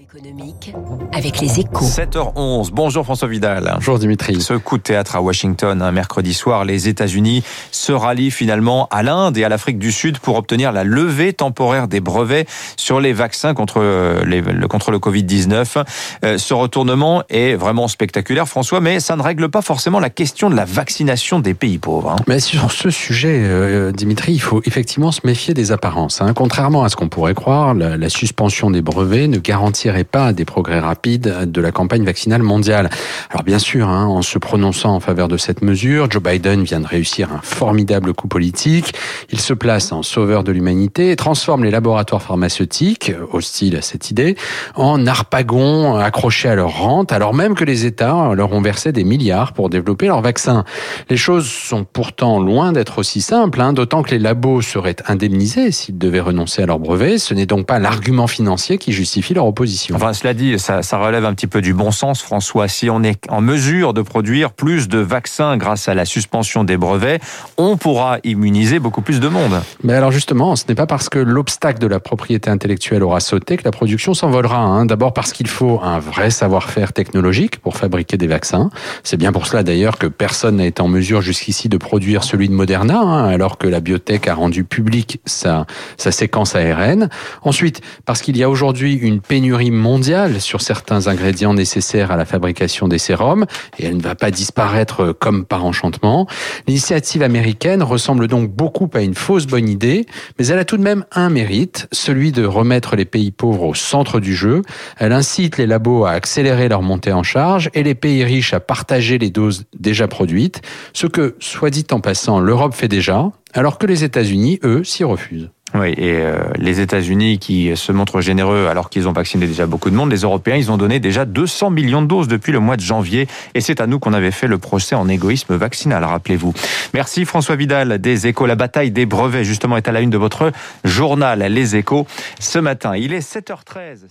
économique avec les échos. 7h11. Bonjour François Vidal. Bonjour Dimitri. Ce coup de théâtre à Washington un mercredi soir, les États-Unis se rallient finalement à l'Inde et à l'Afrique du Sud pour obtenir la levée temporaire des brevets sur les vaccins contre, les, le, contre le Covid-19. Euh, ce retournement est vraiment spectaculaire, François, mais ça ne règle pas forcément la question de la vaccination des pays pauvres. Hein. Mais sur ce sujet, euh, Dimitri, il faut effectivement se méfier des apparences. Hein. Contrairement à ce qu'on pourrait croire, la, la suspension des brevets ne garantirait pas des progrès rapides de la campagne vaccinale mondiale. Alors bien sûr, hein, en se prononçant en faveur de cette mesure, Joe Biden vient de réussir un formidable coup politique. Il se place en sauveur de l'humanité et transforme les laboratoires pharmaceutiques, hostiles à cette idée, en arpagons accrochés à leur rente, alors même que les États leur ont versé des milliards pour développer leur vaccin. Les choses sont pourtant loin d'être aussi simples, hein, d'autant que les labos seraient indemnisés s'ils devaient renoncer à leur brevet. Ce n'est donc pas l'argument financier qui justifie leur opposition. Enfin, cela dit, ça, ça, relève un petit peu du bon sens, François. Si on est en mesure de produire plus de vaccins grâce à la suspension des brevets, on pourra immuniser beaucoup plus de monde. Mais alors justement, ce n'est pas parce que l'obstacle de la propriété intellectuelle aura sauté que la production s'envolera. Hein. D'abord parce qu'il faut un vrai savoir-faire technologique pour fabriquer des vaccins. C'est bien pour cela d'ailleurs que personne n'a été en mesure jusqu'ici de produire celui de Moderna, hein, alors que la biotech a rendu public sa, sa séquence ARN. Ensuite, parce qu'il y a aujourd'hui une mondiale sur certains ingrédients nécessaires à la fabrication des sérums et elle ne va pas disparaître comme par enchantement. L'initiative américaine ressemble donc beaucoup à une fausse bonne idée, mais elle a tout de même un mérite, celui de remettre les pays pauvres au centre du jeu. Elle incite les labos à accélérer leur montée en charge et les pays riches à partager les doses déjà produites, ce que, soit dit en passant, l'Europe fait déjà, alors que les États-Unis, eux, s'y refusent. Oui, et euh, les États-Unis qui se montrent généreux alors qu'ils ont vacciné déjà beaucoup de monde, les Européens, ils ont donné déjà 200 millions de doses depuis le mois de janvier. Et c'est à nous qu'on avait fait le procès en égoïsme vaccinal, rappelez-vous. Merci François Vidal des Échos. La bataille des brevets, justement, est à la une de votre journal, Les Échos, ce matin. Il est 7h13.